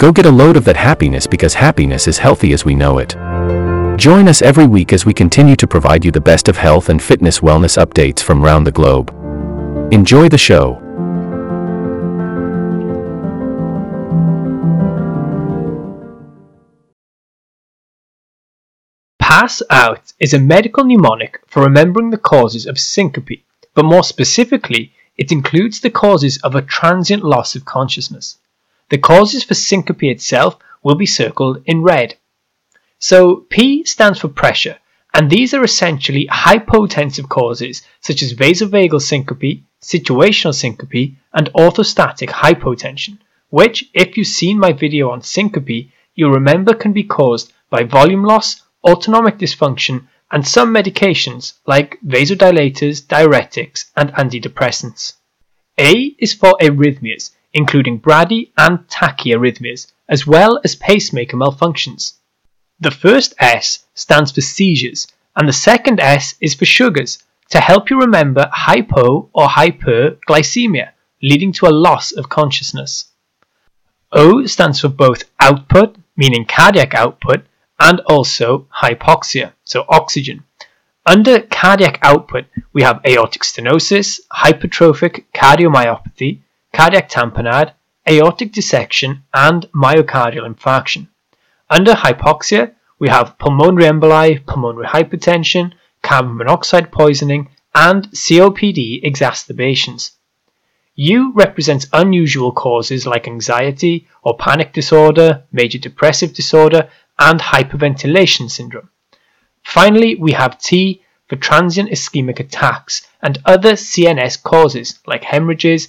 Go get a load of that happiness because happiness is healthy as we know it. Join us every week as we continue to provide you the best of health and fitness wellness updates from around the globe. Enjoy the show. Pass out is a medical mnemonic for remembering the causes of syncope, but more specifically, it includes the causes of a transient loss of consciousness. The causes for syncope itself will be circled in red. So P stands for pressure, and these are essentially hypotensive causes such as vasovagal syncope, situational syncope, and orthostatic hypotension, which, if you've seen my video on syncope, you'll remember can be caused by volume loss, autonomic dysfunction, and some medications like vasodilators, diuretics, and antidepressants. A is for arrhythmias, including brady and tachyarrhythmias, as well as pacemaker malfunctions. The first S stands for seizures, and the second S is for sugars, to help you remember hypo or hyperglycemia, leading to a loss of consciousness. O stands for both output, meaning cardiac output, and also hypoxia, so oxygen. Under cardiac output, we have aortic stenosis, hypertrophic cardiomyopathy, cardiac tamponade, aortic dissection, and myocardial infarction. Under hypoxia, we have pulmonary emboli, pulmonary hypertension, carbon monoxide poisoning, and COPD exacerbations. U represents unusual causes like anxiety or panic disorder, major depressive disorder, and hyperventilation syndrome. Finally, we have T for transient ischemic attacks and other CNS causes like hemorrhages